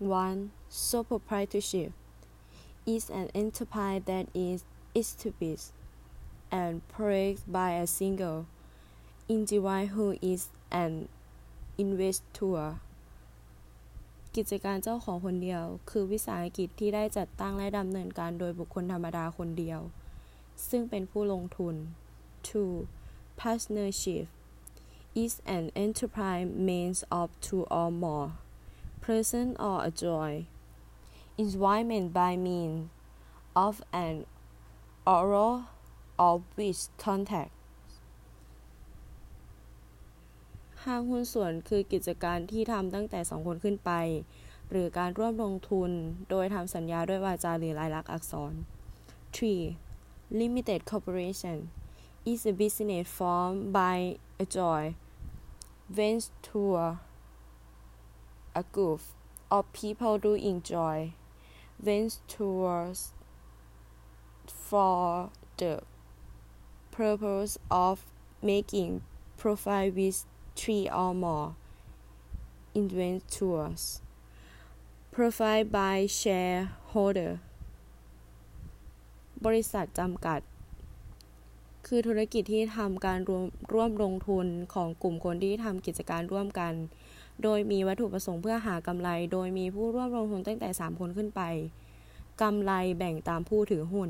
1. Sole proprietorship is an enterprise that is established and p r a s e d by a single individual who is an investor. กิจการเจ้าของคนเดียว คือวิสาหกิจที่ได้จัดตั้งและดำเนินการโดยบุคคลธรรมดาคนเดียว ซึ่งเป็นผู้ลงทุน 2. Partnership is an enterprise made of two or more pleasant or a joy, enjoyment by means of an oral or w i c h contact ห้างหุ้นส่วน คือกิจการที่ทำตั้งแต่สองคนขึ้นไป หรือการร่วมลงทุนโดยทำสัญญาด้วยวาจาหรือลายลักษณ์อักษร 3. Limited corporation is a business formed by a joint venture a g r o f o r people do enjoy went towards for the purpose of making profile with three or more inventors p r o f i l e by shareholder บริษัทจำกัด คือธุรกิจที่ทำการร่วมร่วมลงทุนของกลุ่มคนที่ทำกิจการร่วมกันโดยมีวัตถุประสงค์เพื่อหากำไร โดยมีผู้ร่วมลงทุนตั้งแต่ 3 คนขึ้นไป กำไรแบ่งตามผู้ถือหุ้น